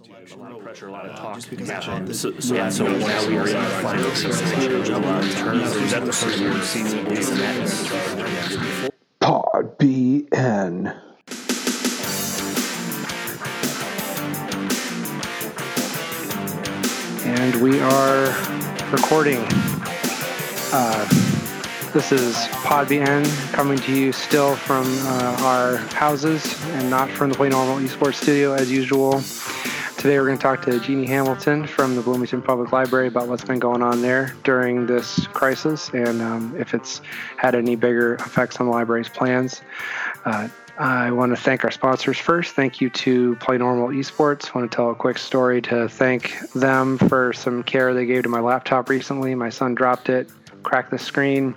A lot of pressure, a lot of talk. Yeah. So, so, yeah, so now we are in the final stages. A lot of terms. Is that the first year we've seen this and that? Pod BN. And we are recording. Uh, this is Pod BN coming to you still from uh, our houses and not from the Play Normal Esports studio as usual. Today we're going to talk to Jeannie Hamilton from the Bloomington Public Library about what's been going on there during this crisis and um, if it's had any bigger effects on the library's plans. Uh, I want to thank our sponsors first. Thank you to Play Normal Esports. I want to tell a quick story to thank them for some care they gave to my laptop recently. My son dropped it, cracked the screen.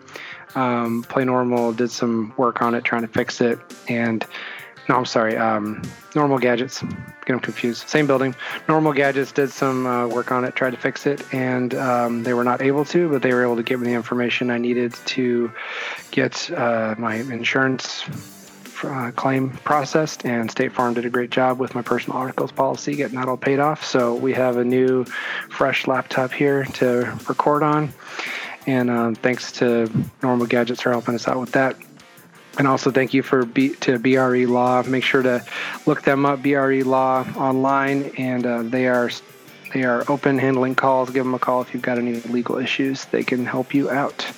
Um, Play Normal did some work on it, trying to fix it, and no, I'm sorry. Um, Normal Gadgets. Get them confused. Same building. Normal Gadgets did some uh, work on it, tried to fix it, and um, they were not able to, but they were able to give me the information I needed to get uh, my insurance uh, claim processed. And State Farm did a great job with my personal articles policy, getting that all paid off. So we have a new, fresh laptop here to record on. And um, thanks to Normal Gadgets for helping us out with that. And also thank you for B, to BRE Law. Make sure to look them up, BRE Law online, and uh, they are they are open handling calls. Give them a call if you've got any legal issues. They can help you out.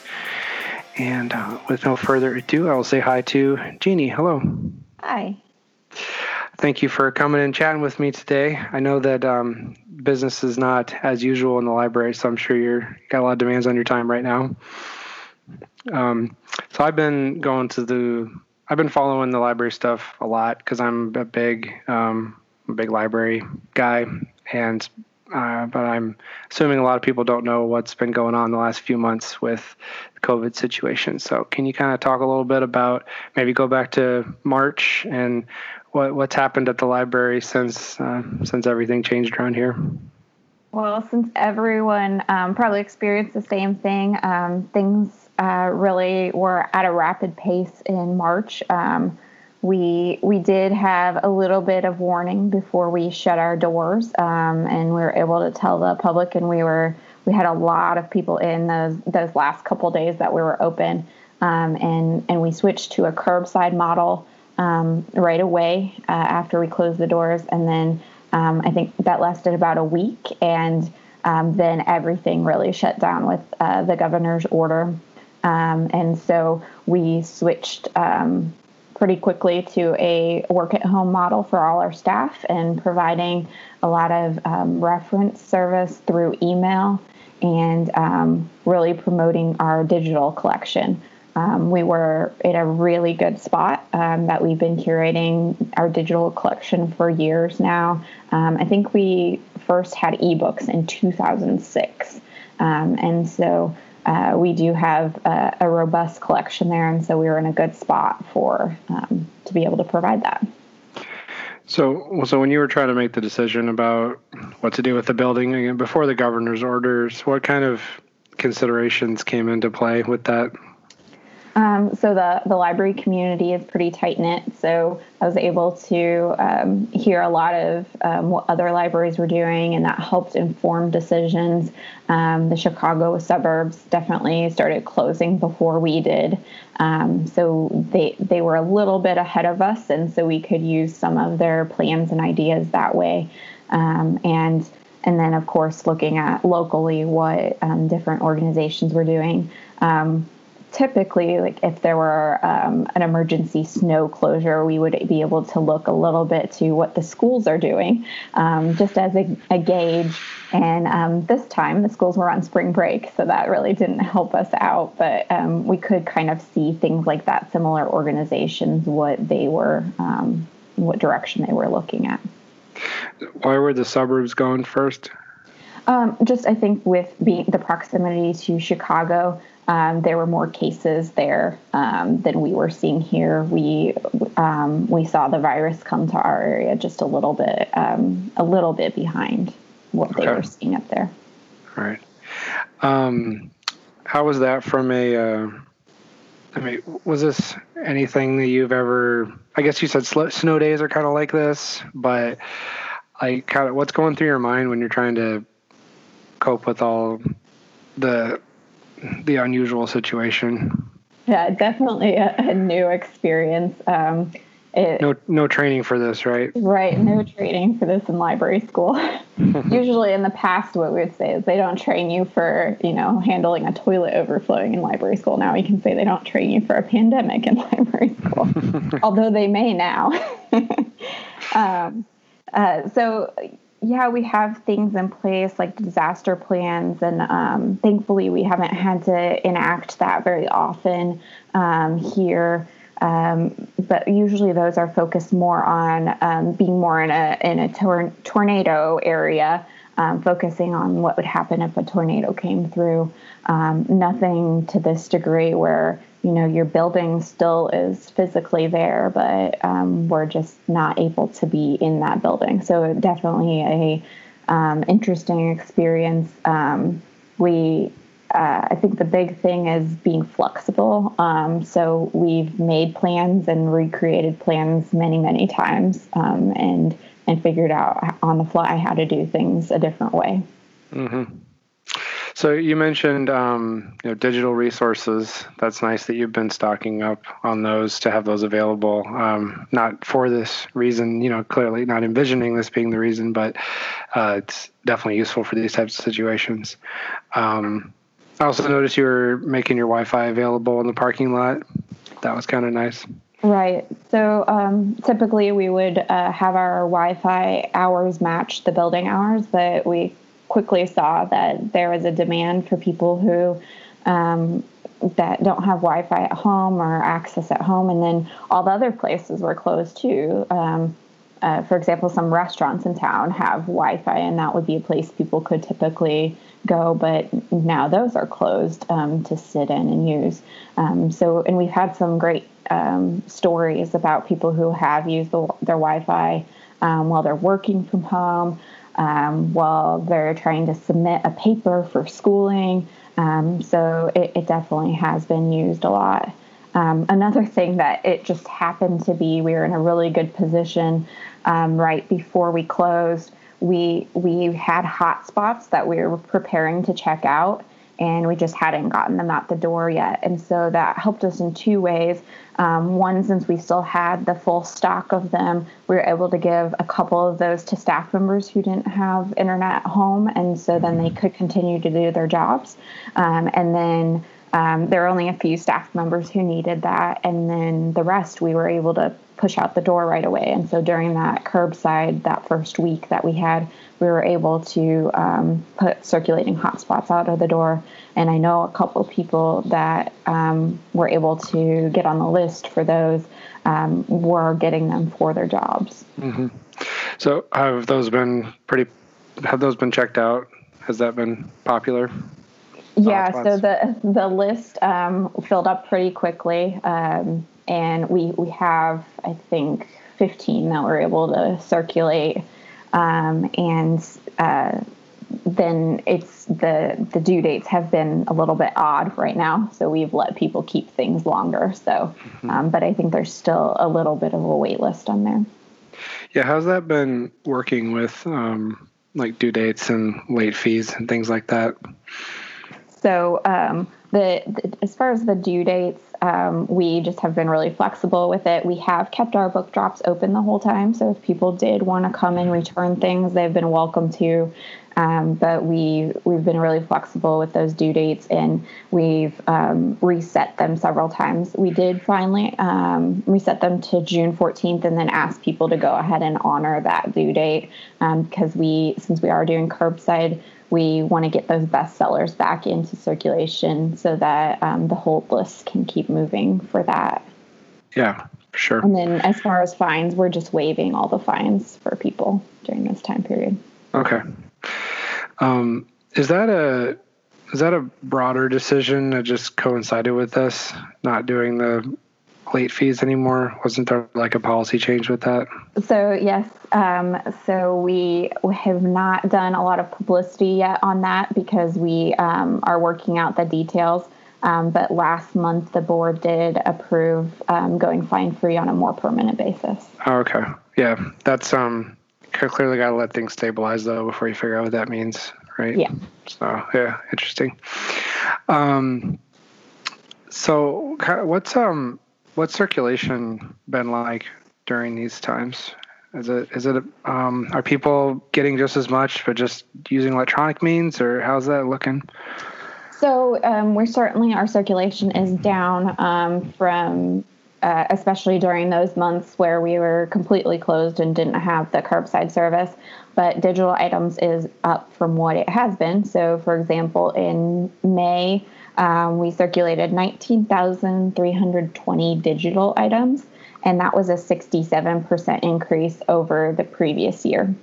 And uh, with no further ado, I will say hi to Jeannie. Hello. Hi. Thank you for coming and chatting with me today. I know that um, business is not as usual in the library, so I'm sure you're got a lot of demands on your time right now. Um, so I've been going to the, I've been following the library stuff a lot because I'm a big, um, big library guy, and uh, but I'm assuming a lot of people don't know what's been going on the last few months with the COVID situation. So can you kind of talk a little bit about maybe go back to March and what what's happened at the library since uh, since everything changed around here? Well, since everyone um, probably experienced the same thing, um, things uh, really were at a rapid pace in March. Um, we we did have a little bit of warning before we shut our doors, um, and we were able to tell the public. And we were we had a lot of people in those those last couple days that we were open, um, and and we switched to a curbside model um, right away uh, after we closed the doors, and then um, I think that lasted about a week, and um, then everything really shut down with uh, the governor's order. Um, and so we switched um, pretty quickly to a work at home model for all our staff and providing a lot of um, reference service through email and um, really promoting our digital collection. Um, we were in a really good spot um, that we've been curating our digital collection for years now. I think we first had ebooks in 2006. and so uh, we do have a, a, robust collection there, and so we were in a good spot for um, to be able to provide that. So, so when you were trying to make the decision about what to do with the building again before the governor's orders, what kind of considerations came into play with that? Um, so the the library community is pretty tight knit. So I was able to um, hear a lot of um, what other libraries were doing, and that helped inform decisions. Um, the Chicago suburbs definitely started closing before we did, um, so they they were a little bit ahead of us, and so we could use some of their plans and ideas that way. Um, and and then of course looking at locally what different organizations were doing. Um, typically like if there were um, an emergency snow closure we would be able to look a little bit to what the schools are doing um, just as a, a gauge. And um, this time the schools were on spring break so that really didn't help us out. But um, we could kind of see things like that similar organizations what they were um, what direction they were looking at. Why were the suburbs going first? Um, just I think with being the proximity to Chicago, um, there were more cases there um, than we were seeing here. We um, we saw the virus come to our area just a little bit um, a little bit behind what okay. they were seeing up there. All right. Um, how was that from a? Uh, I mean, was this anything that you've ever? I guess you said snow days are kind of like this, but like kind of what's going through your mind when you're trying to cope with all the the unusual situation? Yeah, definitely a, a new experience. Um, it, no, no training for this, right? Right, no training for this in library school. Usually, in the past, what we would say is they don't train you for, you know, handling a toilet overflowing in library school. Now we can say they don't train you for a pandemic in library school, although they may now. um, uh, so, yeah, we have things in place like disaster plans, and um, thankfully, we haven't had to enact that very often um, here. Um, but usually those are focused more on um, being more in a in a tor- tornado area, um, focusing on what would happen if a tornado came through. Um, nothing to this degree where you know your building still is physically there, but um, we're just not able to be in that building. So definitely a um, interesting experience. we uh, I think the big thing is being flexible. Um, so we've made plans and recreated plans many, many times, um, and and figured out on the fly how to do things a different way. Mm-hmm. So you mentioned um, you know digital resources. That's nice that you've been stocking up on those to have those available. Um, not for this reason, you know, clearly not envisioning this being the reason, but uh, it's definitely useful for these types of situations. Um, I also noticed you were making your Wi-Fi available in the parking lot. That was kind of nice. Right. So um, typically we would uh, have our Wi-Fi hours match the building hours, but we quickly saw that there was a demand for people who um, that don't have Wi-Fi at home or access at home, and then all the other places were closed too. Um, uh, for example, some restaurants in town have Wi-Fi, and that would be a place people could typically go, but now those are closed um, to sit in and use. Um, so, and we've had some great um, stories about people who have used the, their Wi-Fi um, while they're working from home, um, while they're trying to submit a paper for schooling. Um, so, it, it, definitely has been used a lot. another thing that it just happened to be, we were in a really good position right before we closed we we had hot spots that we were preparing to check out and we just hadn't gotten them out the door yet and so that helped us in two ways um, one since we still had the full stock of them we were able to give a couple of those to staff members who didn't have internet at home and so then they could continue to do their jobs. Um, and then um, there were only a few staff members who needed that and then the rest we were able to push out the door right away. And so during that curbside, that first week that we had, we were able to um, put circulating hotspots out of the door. And I know a couple people that um, were able to get on the list for those um, were getting them for their jobs. Mm-hmm. So have those been pretty? Have those been checked out? Has that been popular? Yeah, so the the list um, filled up pretty quickly. Um, and we we have I think 15 that we're able to circulate, um, and uh, then it's the the due dates have been a little bit odd right now, so we've let people keep things longer. So, mm-hmm. um, but I think there's still a little bit of a wait list on there. Yeah, how's that been working with um, like due dates and late fees and things like that? So um, the, the, as far as the due dates, um, we just have been really flexible with it. We have kept our book drops open the whole time, so if people did want to come and return things, they've been welcome to. Um, but we we've been really flexible with those due dates, and we've um, reset them several times. We did finally um, reset them to June 14th, and then ask people to go ahead and honor that due date because um, we since we are doing curbside we want to get those bestsellers back into circulation so that um, the hold list can keep moving for that. Yeah, sure. And then as far as fines, we're just waiving all the fines for people during this time period. Okay. Um, is that a is that a broader decision that just coincided with us not doing the late fees anymore? Wasn't there like a policy change with that? So yes, um, so we have not done a lot of publicity yet on that because we um, are working out the details. Um, but last month the board did approve um, going fine free on a more permanent basis. Oh, okay, yeah, that's um, clearly got to let things stabilize though before you figure out what that means, right? Yeah. So yeah, interesting. Um, so what's um what's circulation been like during these times? Is it is it um are people getting just as much but just using electronic means or how's that looking? So um, we're certainly our circulation is down um, from uh, especially during those months where we were completely closed and didn't have the curbside service. But digital items is up from what it has been. So, for example, in May, um, we circulated 19,320 digital items, and that was a 67% increase over the previous year.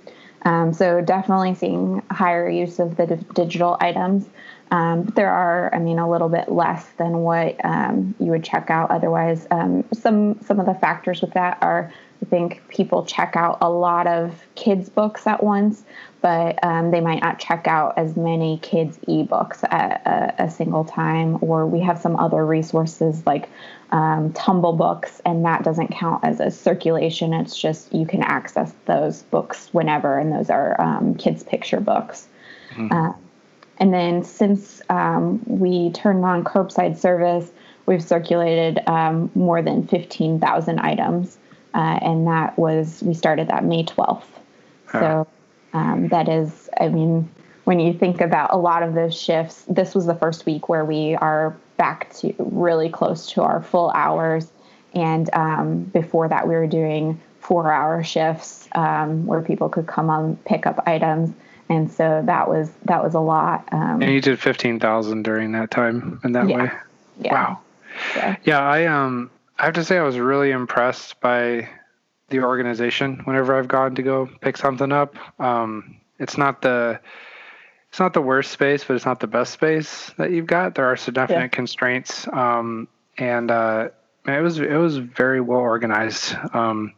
Um, so, definitely seeing higher use of the d- digital items. Um, but there are, I mean, a little bit less than what um, you would check out otherwise. Um, some some of the factors with that are, I think people check out a lot of kids' books at once, but um, they might not check out as many kids' ebooks at a, a single time. Or we have some other resources like um, Tumble books, and that doesn't count as a circulation. It's just you can access those books whenever, and those are um, kids' picture books. Mm-hmm. Uh, and then since um, we turned on curbside service, we've circulated um, more than 15,000 items. Uh, and that was, we started that May 12th. So um, that is, I mean, when you think about a lot of those shifts, this was the first week where we are back to really close to our full hours. And um, before that, we were doing four hour shifts um, where people could come on, pick up items and so that was that was a lot. Um, and you did fifteen thousand during that time in that yeah, way. Yeah. Wow. Yeah. yeah, I um I have to say I was really impressed by the organization whenever I've gone to go pick something up. Um, it's not the it's not the worst space, but it's not the best space that you've got. There are some definite yeah. constraints, um, and uh, it was it was very well organized. Um,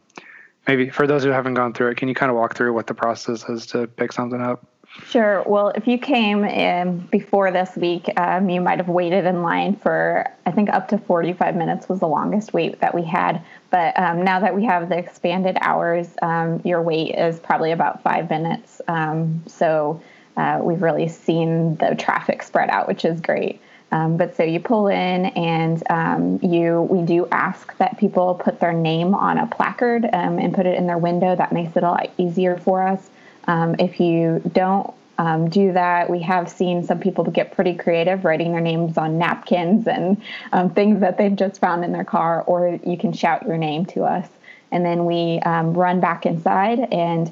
maybe for those who haven't gone through it, can you kind of walk through what the process is to pick something up? Sure. Well, if you came in before this week, um, you might have waited in line for, I think, up to 45 minutes was the longest wait that we had. But um, now that we have the expanded hours, um, your wait is probably about five minutes. Um, so uh, we've really seen the traffic spread out, which is great. Um, but so you pull in and um, you we do ask that people put their name on a placard and put it in their window. That makes it a lot easier for us. Um, if you don't um, do that, we have seen some people get pretty creative, writing their names on napkins and um, things that they've just found in their car, or you can shout your name to us. And then we run back inside and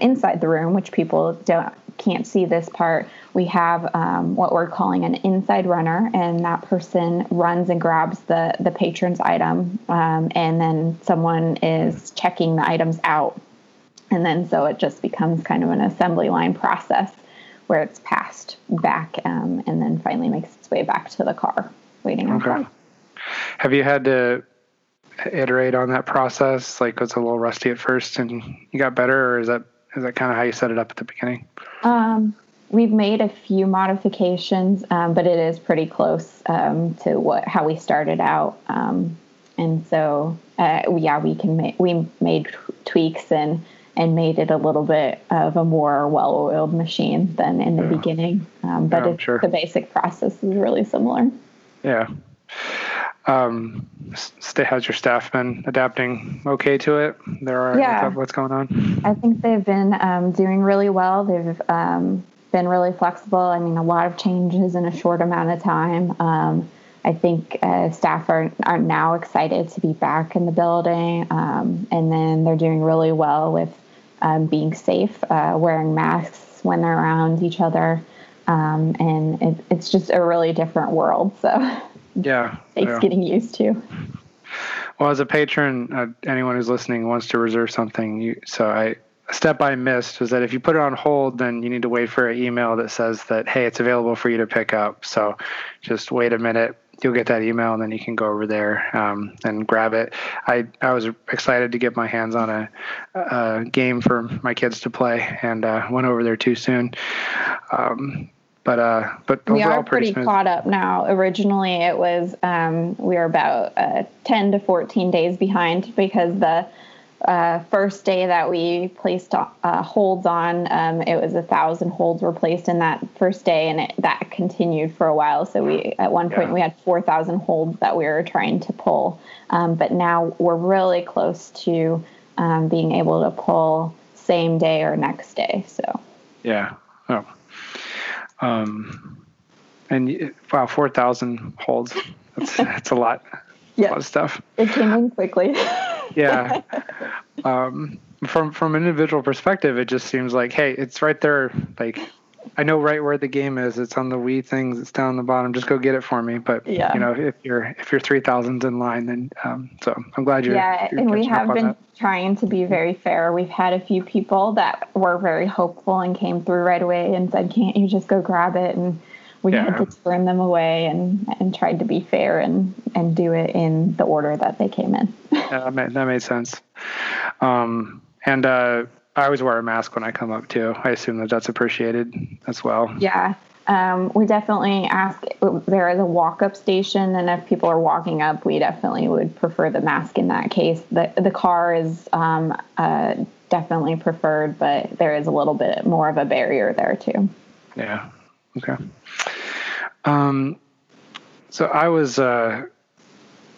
inside the room, which people don't can't see this part, we have um, what we're calling an inside runner, and that person runs and grabs the the patron's item, um, and then someone is checking the items out, and then so it just becomes kind of an assembly line process where it's passed back, um, and then finally makes its way back to the car, waiting okay. Have you had to iterate on that process? Like, was it a little rusty at first, and you got better, or is that is that kind of how you set it up at the beginning? Um, we've made a few modifications, um, but it is pretty close um, to what how we started out. Um, and so, uh, yeah, we can make we made tweaks and and made it a little bit of a more well-oiled machine than in the yeah. beginning. Um, but yeah, sure. the basic process is really similar. Yeah. Um, how's your staff been adapting okay to it? There are yeah. what's going on. I think they've been um, doing really well. They've um, been really flexible. I mean, a lot of changes in a short amount of time. Um, I think uh, staff are are now excited to be back in the building, um, and then they're doing really well with um, being safe, uh, wearing masks when they're around each other, and it, it's just a really different world. So. yeah it's yeah. getting used to well as a patron uh, anyone who's listening wants to reserve something you so i a step i missed was that if you put it on hold then you need to wait for an email that says that hey it's available for you to pick up so just wait a minute you'll get that email and then you can go over there um, and grab it. I, I was excited to get my hands on a, a game for my kids to play and uh, went over there too soon. Um, but uh, but we are pretty, pretty caught up now. Originally, it was um, we were about uh, ten to fourteen days behind because the uh, first day that we placed uh, holds on, um, it was a thousand holds were placed in that first day, and it, that continued for a while. So we at one point yeah. we had four thousand holds that we were trying to pull, um, but now we're really close to um, being able to pull same day or next day. So yeah, oh, um, and wow, four thousand holds. That's that's a lot. Yeah, a lot of stuff. It came in quickly. yeah. Um, from from an individual perspective, it just seems like, hey, it's right there. Like, I know right where the game is. It's on the Wii things. It's down the bottom. Just go get it for me. But yeah. you know, if you're if you're three thousands in line, then um, so I'm glad you're. Yeah, you're and we have been that. trying to be very fair. We've had a few people that were very hopeful and came through right away and said, "Can't you just go grab it?" and we yeah. had to turn them away and, and tried to be fair and, and do it in the order that they came in. yeah, that made, that made sense. Um, and uh, I always wear a mask when I come up too. I assume that that's appreciated as well. Yeah. Um, we definitely ask. There is a walk-up station, and if people are walking up, we definitely would prefer the mask in that case. the The car is um, uh, definitely preferred, but there is a little bit more of a barrier there too. Yeah. Okay. Um, so I was uh,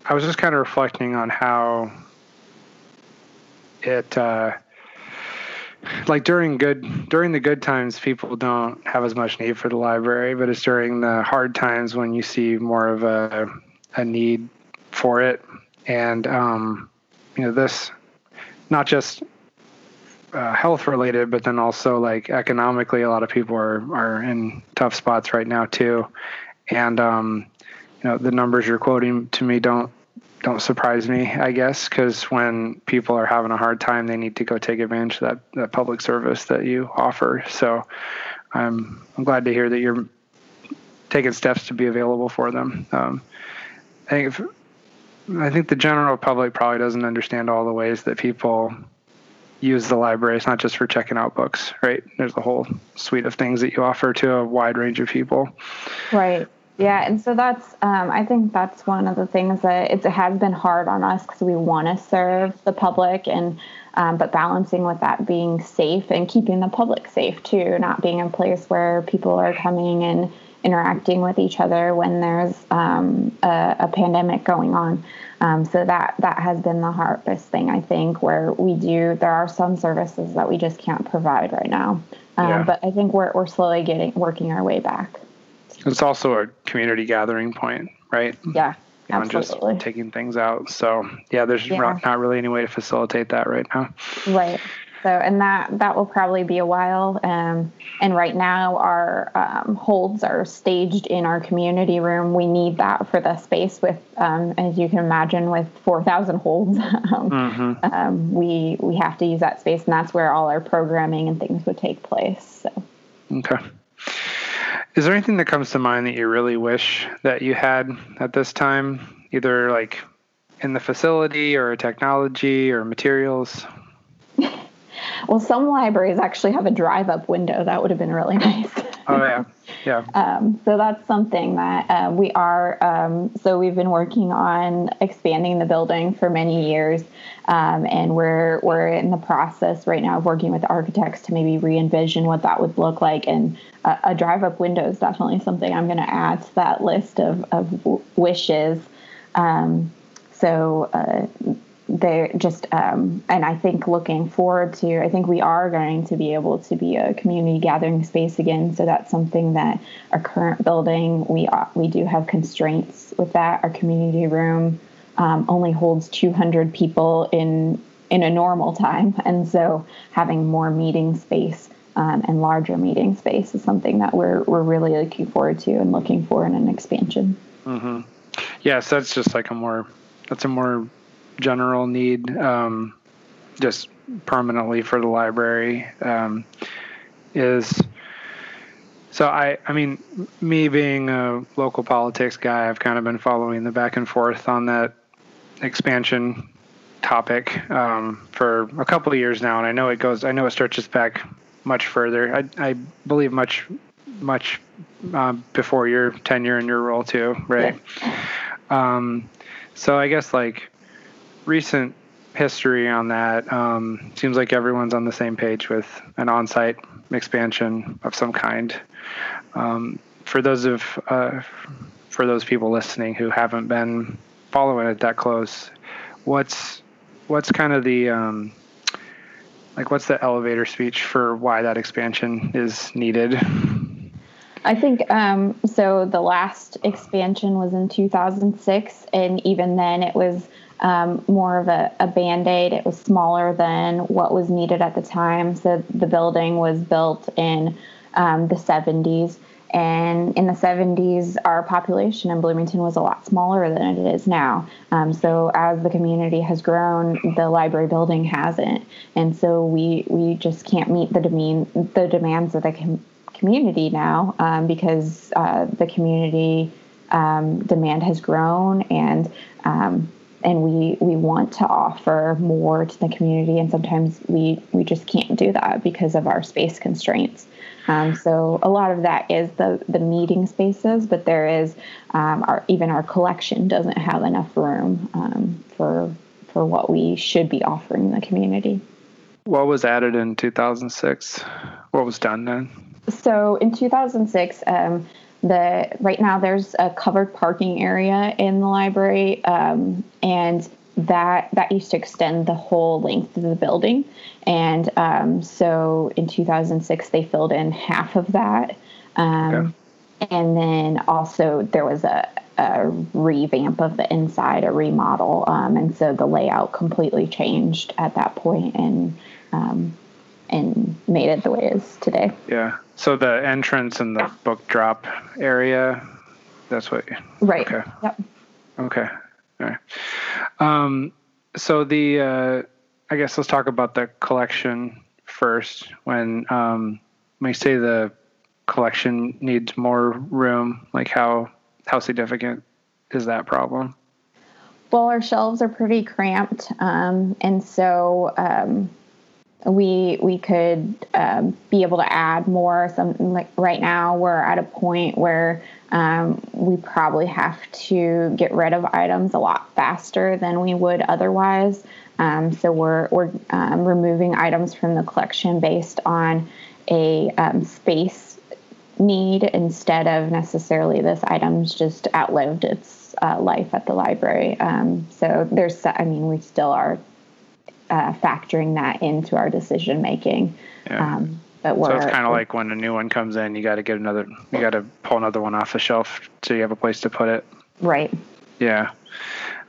I was just kind of reflecting on how it uh, like during good during the good times people don't have as much need for the library, but it's during the hard times when you see more of a a need for it. And um, you know this not just uh, health related, but then also like economically, a lot of people are are in tough spots right now too. And um, you know, the numbers you're quoting to me don't don't surprise me, I guess, because when people are having a hard time, they need to go take advantage of that, that public service that you offer. So I'm I'm glad to hear that you're taking steps to be available for them. Um, I think if, I think the general public probably doesn't understand all the ways that people use the library. It's not just for checking out books, right? There's a whole suite of things that you offer to a wide range of people. Right. Yeah, and so that's um, I think that's one of the things that it has been hard on us because we want to serve the public and um, but balancing with that being safe and keeping the public safe too, not being a place where people are coming and interacting with each other when there's um, a, a, pandemic going on. Um, so that that has been the hardest thing I think. Where we do, there are some services that we just can't provide right now. Um, yeah. But I think we're we're slowly getting working our way back. It's also a community gathering point, right? Yeah. Absolutely. just taking things out. So yeah, there's yeah. not really any way to facilitate that right now. Right. So, and that that will probably be a while. Um, and right now, our um, holds are staged in our community room. We need that for the space. With, um, as you can imagine, with four thousand holds, um, mm-hmm. Um, we we have to use that space, and that's where all our programming and things would take place. So. Okay. Is there anything that comes to mind that you really wish that you had at this time, either like in the facility or technology or materials? Well, some libraries actually have a drive up window. That would have been really nice. Oh, yeah. Yeah. um, so that's something that uh, we are. Um, so we've been working on expanding the building for many years. Um, and we're, we're in the process right now of working with architects to maybe re envision what that would look like. And a, a drive up window is definitely something I'm going to add to that list of, of wishes. Um, so, uh, they're just um, and i think looking forward to i think we are going to be able to be a community gathering space again. So that's something that our current building we are, we do have constraints with that. Our community room um, only holds 200 people in in a normal time. And so having more meeting space um, and larger meeting space is something that we're we're really looking forward to and looking for in an expansion. Mm-hmm. yes that's just like a more that's a more general need um, just permanently for the library um, is so I I mean me being a local politics guy I've kind of been following the back and forth on that expansion topic um, for a couple of years now and I know it goes I know it stretches back much further I I believe much much uh, before your tenure in your role too right yeah. um, so I guess like recent history on that. Um, seems like everyone's on the same page with an on-site expansion of some kind. Um, for those of uh, for those people listening who haven't been following it that close, what's what's kind of the um, like what's the elevator speech for why that expansion is needed? I think um, so. The last expansion was in 2006, and even then, it was um, more of a, a band aid. It was smaller than what was needed at the time. So the building was built in um, the 70s. And in the 70s, our population in Bloomington was a lot smaller than it is now. Um, so as the community has grown, the library building hasn't, and so we we just can't meet the demand the demands of the com- community now um, because uh, the community um, demand has grown and um, and we we want to offer more to the community and sometimes we we just can't do that because of our space constraints um, so a lot of that is the the meeting spaces, but there is um, our even our collection doesn't have enough room um, for for what we should be offering the community. What was added in 2006? What was done then? So in 2006, um, the right now there's a covered parking area in the library, um, and that that used to extend the whole length of the building. And um, so in 2006 they filled in half of that. Um, okay. and then also there was a, a, revamp of the inside a remodel. Um, and so the layout completely changed at that point and um, and made it the way it is today. Yeah. So the entrance and the book drop area that's what right. okay. Yep. Okay. All right. Um, so the uh, I guess let's talk about the collection first. When um, when you say the collection needs more room, like how how significant is that problem? Well, our shelves are pretty cramped, um, and so um, we we could um, be able to add more. Like right now, we're at a point where um, we probably have to get rid of items a lot faster than we would otherwise. Um, so we're we're um, removing items from the collection based on a um, space need instead of necessarily this item's just outlived its uh, life at the library. Um, so there's, I mean, we still are uh, factoring that into our decision making. Yeah. Um, but we're, so it's kind of like when a new one comes in, you got to get another, you got to pull another one off the shelf so you have a place to put it. Right. Yeah.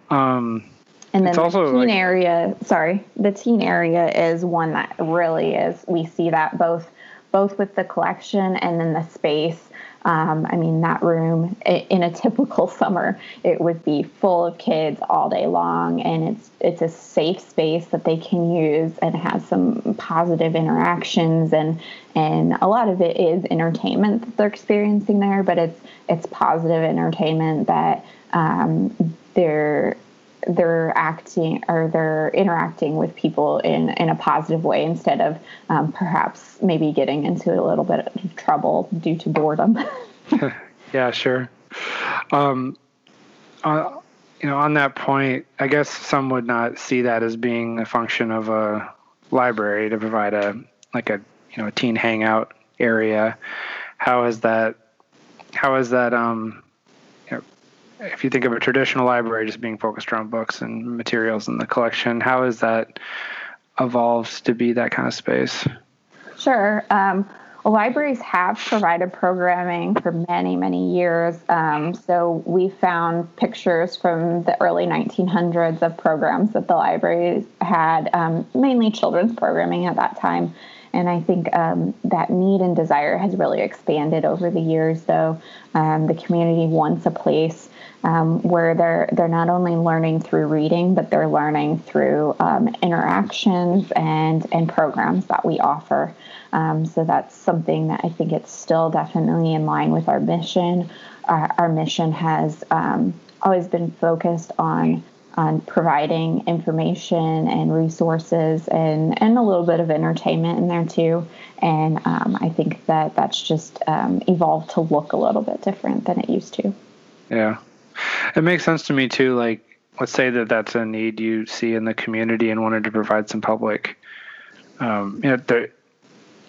Um, and then the teen like, area, sorry, the teen area is one that really is. We see that both both with the collection and then the space. Um, I mean, that room in a typical summer, it would be full of kids all day long, and it's it's a safe space that they can use and have some positive interactions, and and a lot of it is entertainment that they're experiencing there, but it's it's positive entertainment that um, they're they're acting or they're interacting with people in, in a positive way instead of um, perhaps maybe getting into a little bit of trouble due to boredom. yeah, sure. Um, uh, you know, on that point, I guess some would not see that as being a function of a library to provide a like a you know a teen hangout area. How is that? How is that? Um, if you think of a traditional library just being focused around books and materials in the collection, how has that evolved to be that kind of space? Sure. Um, libraries have provided programming for many, many years. Um, so we found pictures from the early 1900s of programs that the libraries had, um, mainly children's programming at that time. And I think um, that need and desire has really expanded over the years, though. Um, the community wants a place um, where they're they're not only learning through reading, but they're learning through um, interactions and and programs that we offer. Um, so that's something that I think it's still definitely in line with our mission. Our, our mission has um, always been focused on on providing information and resources and, and a little bit of entertainment in there too. And um, I think that that's just um, evolved to look a little bit different than it used to. Yeah. It makes sense to me too. Like let's say that that's a need you see in the community and wanted to provide some public, um, you know,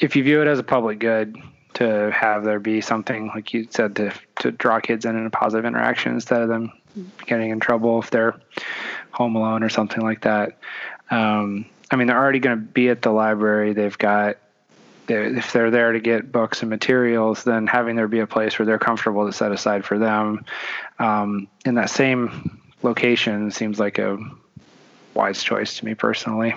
if you view it as a public good to have there be something like you said to to draw kids in in a positive interaction instead of them getting in trouble if they're home alone or something like that. Um, I mean, they're already going to be at the library. They've got if they're there to get books and materials, then having there be a place where they're comfortable to set aside for them um, in that same location seems like a wise choice to me personally.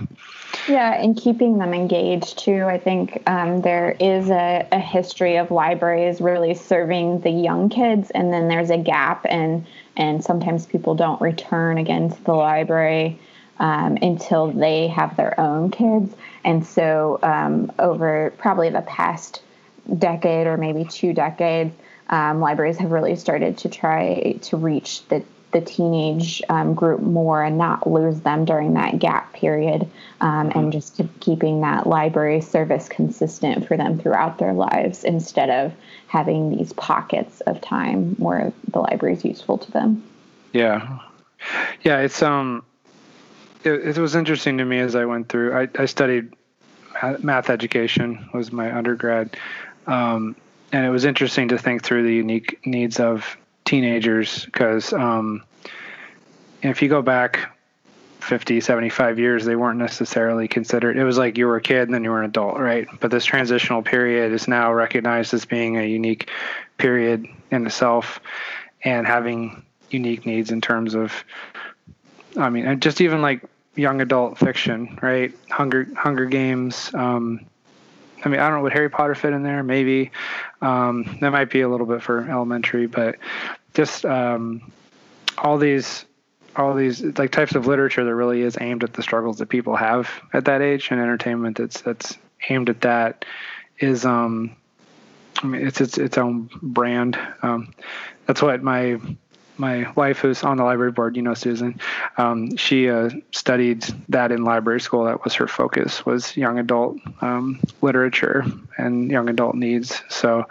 Yeah, and keeping them engaged too. I think um, there is a, a, history of libraries really serving the young kids, and then there's a gap, and and sometimes people don't return again to the library um, until they have their own kids. And so, um, over probably the past decade or maybe two decades, um, libraries have really started to try to reach the the teenage um, group more and not lose them during that gap period, um, and just keeping that library service consistent for them throughout their lives instead of having these pockets of time where the library is useful to them. Yeah, yeah, it's um, it, it was interesting to me as I went through. I, I studied math education was my undergrad, um, and it was interesting to think through the unique needs of teenagers because um, if you go back 50 75 years they weren't necessarily considered it was like you were a kid and then you were an adult right but this transitional period is now recognized as being a unique period in itself and having unique needs in terms of i mean just even like young adult fiction right hunger hunger games um, I mean, I don't know, would Harry Potter fit in there? Maybe. Um, that might be a little bit for elementary, but just um, all these all these like types of literature that really is aimed at the struggles that people have at that age and entertainment that's that's aimed at that is um I mean it's it's its own brand. Um, that's what my my wife who's on the library board, you know, Susan, um, she uh, studied that in library school. That was her focus was young adult um, literature and young adult needs. So,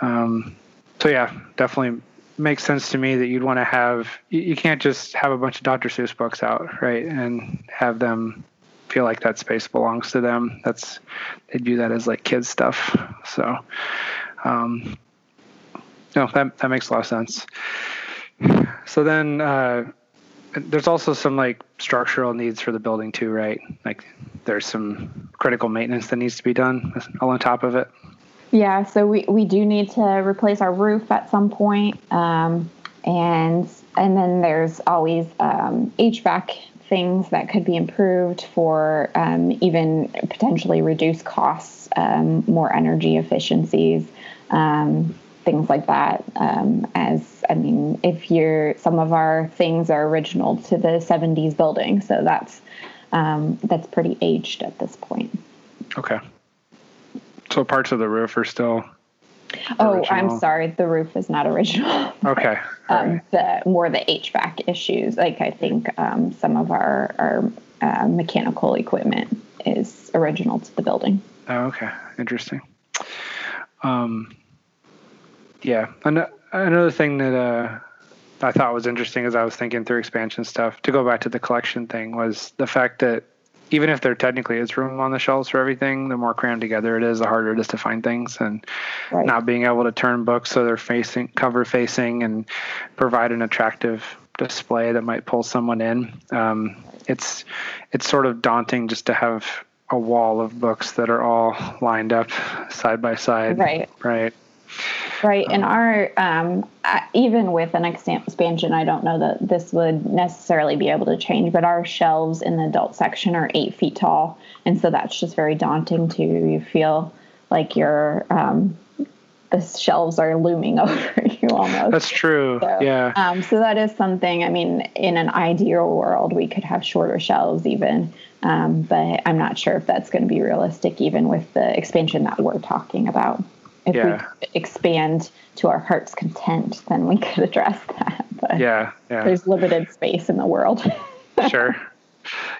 um, so yeah, definitely makes sense to me that you'd want to have. You, you can't just have a bunch of Dr. Seuss books out, right, and have them feel like that space belongs to them. That's they view that as like kids stuff. So, um, no, that that makes a lot of sense. So then uh, there's also some like structural needs for the building too, right? Like there's some critical maintenance that needs to be done all on top of it. Yeah, so we, we do need to replace our roof at some point. Um, and and then there's always um, HVAC things that could be improved for um, even potentially reduce costs, um, more energy efficiencies. Um, things like that. Um, as I mean, if you're some of our things are original to the '70s building, so that's um, that's pretty aged at this point. Okay. So parts of the roof are still. Oh, original. I'm sorry. The roof is not original. Okay. um, right. The more the HVAC issues, like I think um, some of our our uh, mechanical equipment is original to the building. Oh, okay. Interesting. Um, yeah. and Another thing that uh, I thought was interesting as I was thinking through expansion stuff, to go back to the collection thing, was the fact that even if there technically is room on the shelves for everything, the more crammed together it is, the harder it is to find things. And right. not being able to turn books so they're facing cover facing and provide an attractive display that might pull someone in. Um, it's it's sort of daunting just to have a wall of books that are all lined up side by side. Right. Right. Right. And our, um, even with an expansion, I don't know that this would necessarily be able to change, but our shelves in the adult section are eight feet tall. And so that's just very daunting to you feel like your um, the shelves are looming over you almost. That's true. So, yeah. Um, so that is something, I mean, in an ideal world, we could have shorter shelves even. Um, but I'm not sure if that's going to be realistic, even with the expansion that we're talking about if yeah. we expand to our heart's content, then we could address that. But yeah, yeah. There's limited space in the world. sure.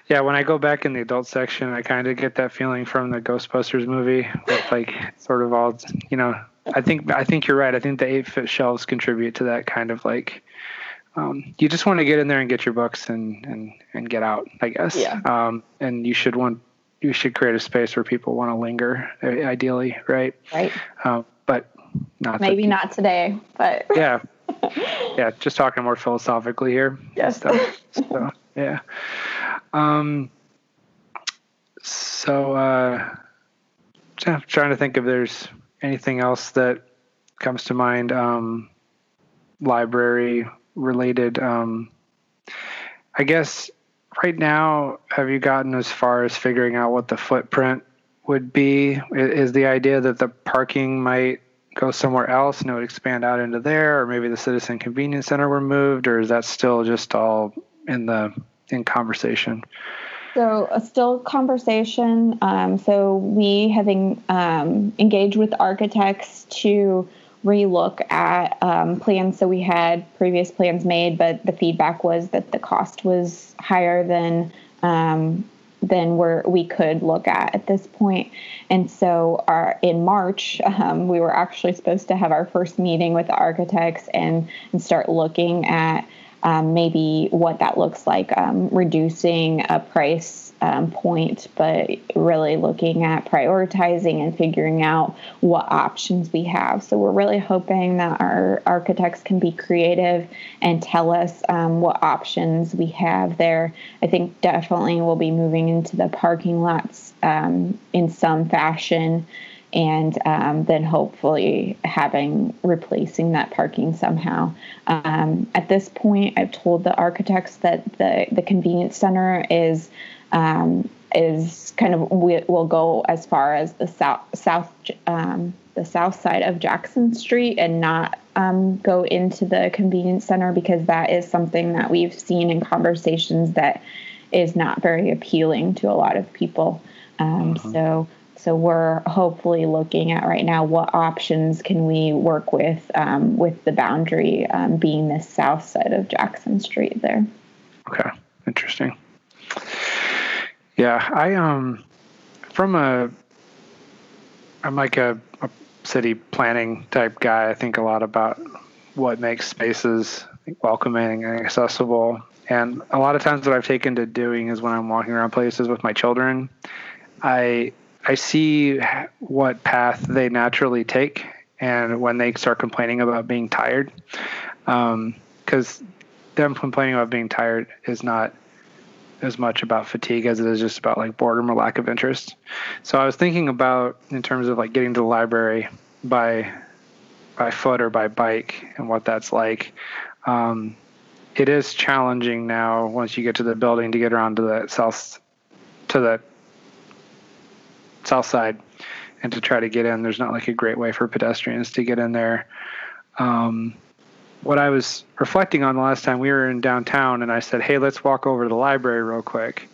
Yeah, when I go back in the adult section, I kind of get that feeling from the Ghostbusters movie with like sort of all, you know, I think I think you're right. I think the eight foot shelves contribute to that kind of like um, you just want to get in there and get your books and and and get out, I guess. Yeah. Um, and you should want you should create a space where people want to linger, ideally, right? Right. Um, but not maybe not today, but yeah, yeah. Just talking more philosophically here. Yes. So, so yeah. Um. So, uh, trying to think if there's anything else that comes to mind. Um, library related. Um, I guess right now, have you gotten as far as figuring out what the footprint would be? Is the idea that the parking might go somewhere else and it would expand out into there, or maybe the citizen convenience center were moved, or is that still just all in the in conversation? So, uh, still conversation. Um, so, we have um, engaged with architects to relook at um, plans. So we had previous plans made, but the feedback was that the cost was higher than um, than where we could look at at this point. And so, our in March, um, we were actually supposed to have our first meeting with the architects and and start looking at um, maybe what that looks like, um, reducing a price um, point, but really looking at prioritizing and figuring out what options we have. So we're really hoping that our architects can be creative and tell us um, what options we have there. I think definitely we'll be moving into the parking lots um, in some fashion and um, then hopefully having replacing that parking somehow. Um, at this point, I've told the architects that the the convenience center is um, is kind of we, will go as far as the south south um, the south side of Jackson Street and not um, go into the convenience center because that is something that we've seen in conversations that is not very appealing to a lot of people. Um, uh-huh. So so we're hopefully looking at right now what options can we work with um, with the boundary um, being the south side of Jackson Street there. Okay, interesting. Yeah, I um from a I'm like a, a city planning type guy. I think a lot about what makes spaces welcoming and accessible. And a lot of times, what I've taken to doing is when I'm walking around places with my children, I I see what path they naturally take, and when they start complaining about being tired, because um, them complaining about being tired is not as much about fatigue as it is just about like boredom or lack of interest. So I was thinking about in terms of like getting to the library by by foot or by bike and what that's like. Um, it is challenging now once you get to the building to get around to the south to the south side and to try to get in. There's not like a great way for pedestrians to get in there. Um, what I was reflecting on the last time we were in downtown, and I said, "Hey, let's walk over to the library real quick,"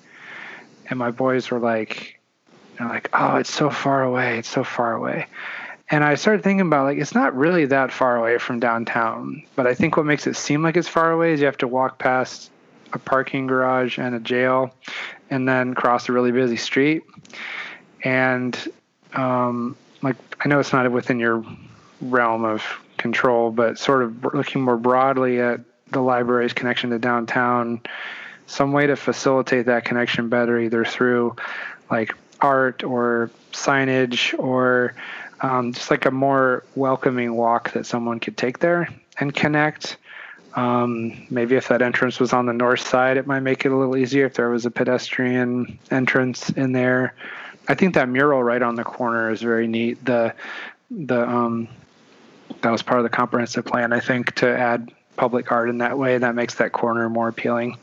and my boys were like, know, "Like, oh, it's so far away. It's so far away." And I started thinking about like it's not really that far away from downtown, but I think what makes it seem like it's far away is you have to walk past a parking garage and a jail, and then cross a really busy street and um, like I know it's not within your realm of control, but sort of looking more broadly at the library's connection to downtown, some way to facilitate that connection better, either through like art or signage or um, just like a more welcoming walk that someone could take there and connect. Um, maybe if that entrance was on the north side, it might make it a little easier if there was a pedestrian entrance in there. I think that mural right on the corner is very neat. The the um that was part of the comprehensive plan. I think to add public art in that way that makes that corner more appealing.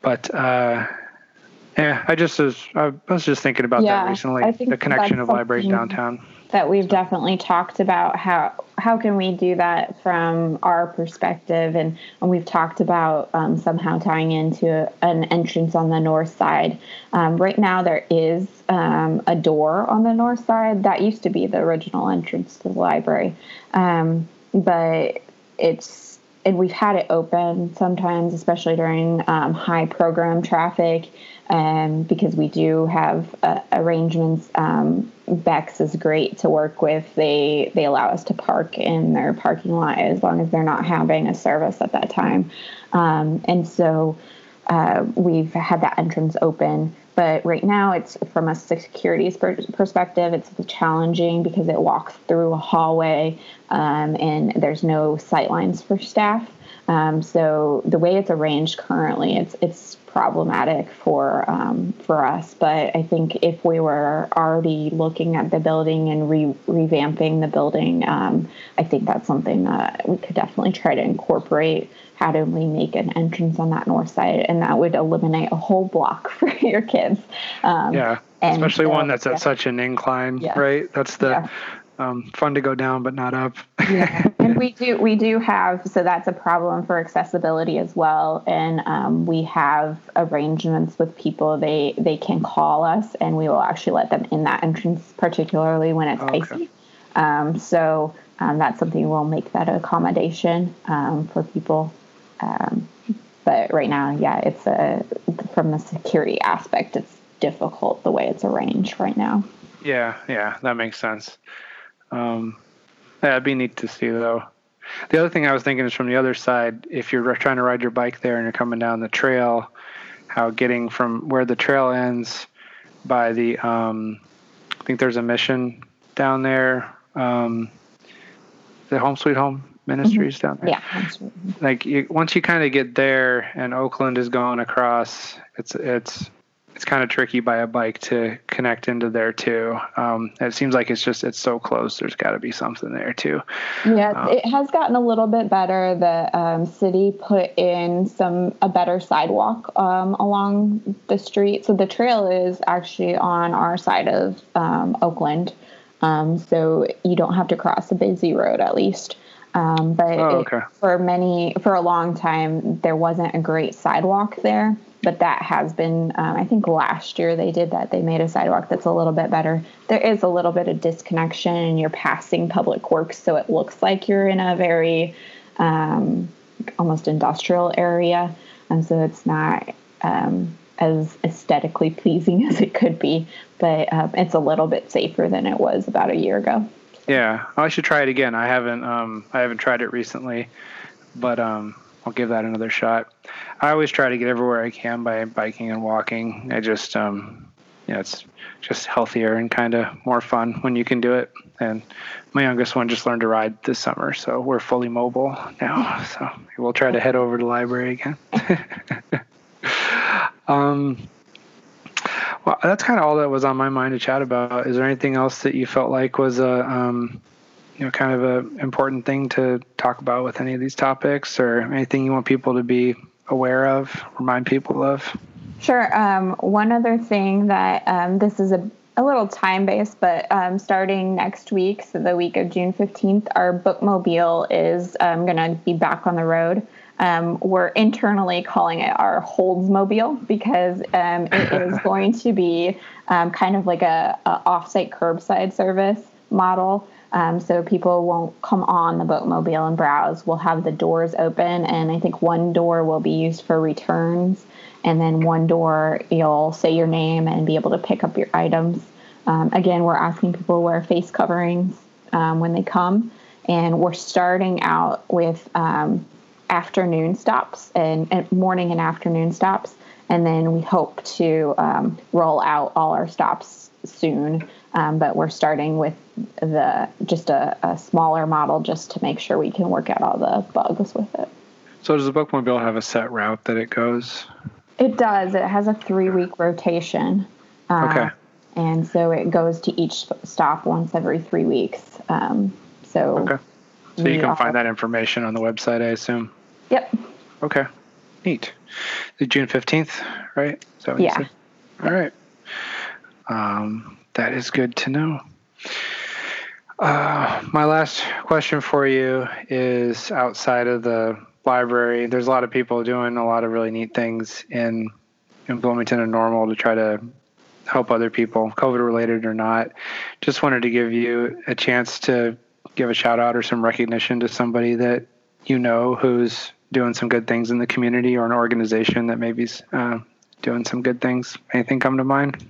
But uh, yeah, I just was I was just thinking about yeah, that recently. the connection of library downtown that we've definitely talked about how how can we do that from our perspective? And, and we've talked about um, somehow tying into an entrance on the north side. Um, right now there is um, a door on the north side. That used to be the original entrance to the library. Um, but it's and we've had it open sometimes, especially during um, high program traffic, um, because we do have uh, arrangements. Um, Bex is great to work with. They they allow us to park in their parking lot as long as they're not having a service at that time, um, and so uh, we've had that entrance open. But right now, it's from a security perspective, it's challenging because it walks through a hallway um, and there's no sight lines for staff. Um, so the way it's arranged currently, it's it's problematic for um, for us. But I think if we were already looking at the building and re- revamping the building, um, I think that's something that we could definitely try to incorporate. How do we make an entrance on that north side, and that would eliminate a whole block for your kids. Um, yeah, especially one that's yeah. at such an incline, yeah. right? That's the yeah um, fun to go down but not up. yeah, and we do we do have so that's a problem for accessibility as well. And um, we have arrangements with people they they can call us and we will actually let them in that entrance, particularly when it's okay. icy. Um, so um, that's something we'll make that accommodation um, for people. Um, but right now, yeah, it's a from the security aspect, it's difficult the way it's arranged right now. Yeah, yeah, that makes sense. Um, that'd be neat to see, though. The other thing I was thinking is from the other side, if you're trying to ride your bike there and you're coming down the trail, how getting from where the trail ends by the, um, I think there's a mission down there, um, the Home Sweet Home Ministries mm-hmm. down there. Yeah. Like you, once you kind of get there and Oakland is going across, it's it's it's kind of tricky by a bike to connect into there too. Um, it seems like it's just it's so close. There's got to be something there too. Yeah, um, it has gotten a little bit better. The um, city put in some a better sidewalk um, along the street, so the trail is actually on our side of um, Oakland, um, so you don't have to cross a busy road at least. Um, but oh, okay. it, for many, for a long time, there wasn't a great sidewalk there but that has been um, i think last year they did that. They made a sidewalk that's a little bit better. There is a little bit of disconnection and you're passing public works so it looks like you're in a very um, almost industrial area and so it's not um, as aesthetically pleasing as it could be but uh, it's a little bit safer than it was about a year ago yeah i should try it again i haven't um, i haven't tried it recently but um, I'll give that another shot. I always try to get everywhere I can by biking and walking. I just, um, you know, it's just healthier and kind of more fun when you can do it. And my youngest one just learned to ride this summer, so we're fully mobile now. So we'll try to head over to the library again. um, well, that's kind of all that was on my mind to chat about. Is there anything else that you felt like was a um, you know kind of a important thing to talk about with any of these topics or anything you want people to be aware of remind people of sure um, one other thing that um, this is a, a little time based but um, starting next week so the week of june 15th our bookmobile is um, going to be back on the road um, we're internally calling it our Holdsmobile because um, it is going to be um, kind of like a, a offsite curbside service model. Um, so people won't come on the bookmobile and browse. We'll have the doors open, and I think one door will be used for returns, and then one door you'll say your name and be able to pick up your items. Um, again, we're asking people to wear face coverings um, when they come, and we're starting out with um, afternoon stops and, and, morning and afternoon stops, and then we hope to um, roll out all our stops soon. Um, but we're starting with the just a, a, smaller model just to make sure we can work out all the bugs with it. So does the bookmobile have a set route that it goes? It does. It has a three week rotation. Uh, okay. And so it goes to each stop once every three weeks. Um, so okay. So you can find that information on the website, I assume. Yep. Okay. Neat. The June fifteenth, right? So yeah. All right. Um, that is good to know. Uh, my last question for you is outside of the library. There's a lot of people doing a lot of really neat things in in Bloomington and Normal to try to help other people, COVID related or not. Just wanted to give you a chance to give a shout out or some recognition to somebody that you know who's doing some good things in the community or an organization that maybe's uh, doing some good things? Anything come to mind?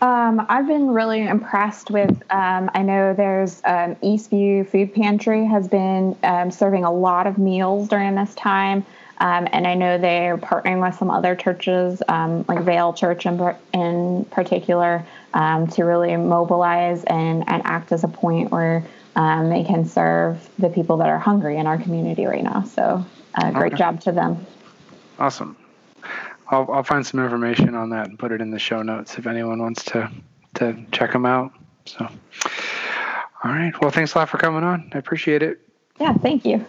Um, I've been really impressed with. Um, I know there's um, Eastview Food Pantry has been um, serving a lot of meals during this time, um, and I know they're partnering with some other churches, um, like Vale Church in, in particular, to really mobilize and, and act as a point where they can serve the people that are hungry in our community right now. So, uh, great okay. job to them. Awesome. I'll, I'll find some information on that and put it in the show notes if anyone wants to to check them out. So, all right. Well, thanks a lot for coming on. I appreciate it. Yeah, thank you.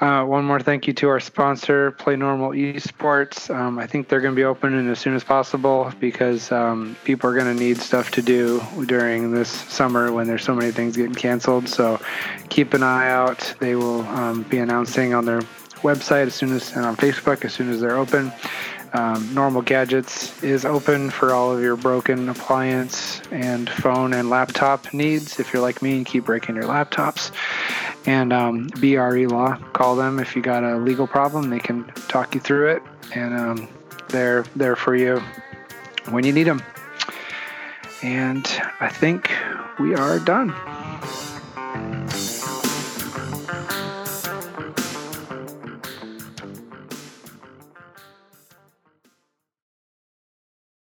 Uh, one more thank you to our sponsor, Play Normal Esports. Um, I think they're going to be opening as soon as possible because um, people are going to need stuff to do during this summer when there's so many things getting canceled. So keep an eye out. They will um, be announcing on their website as soon as and on Facebook as soon as they're open. Um, Normal Gadgets is open for all of your broken appliance and phone and laptop needs. If you're like me and keep breaking your laptops, and um, BRE Law, call them if you got a legal problem. They can talk you through it, and um, they're there for you when you need them. And I think we are done.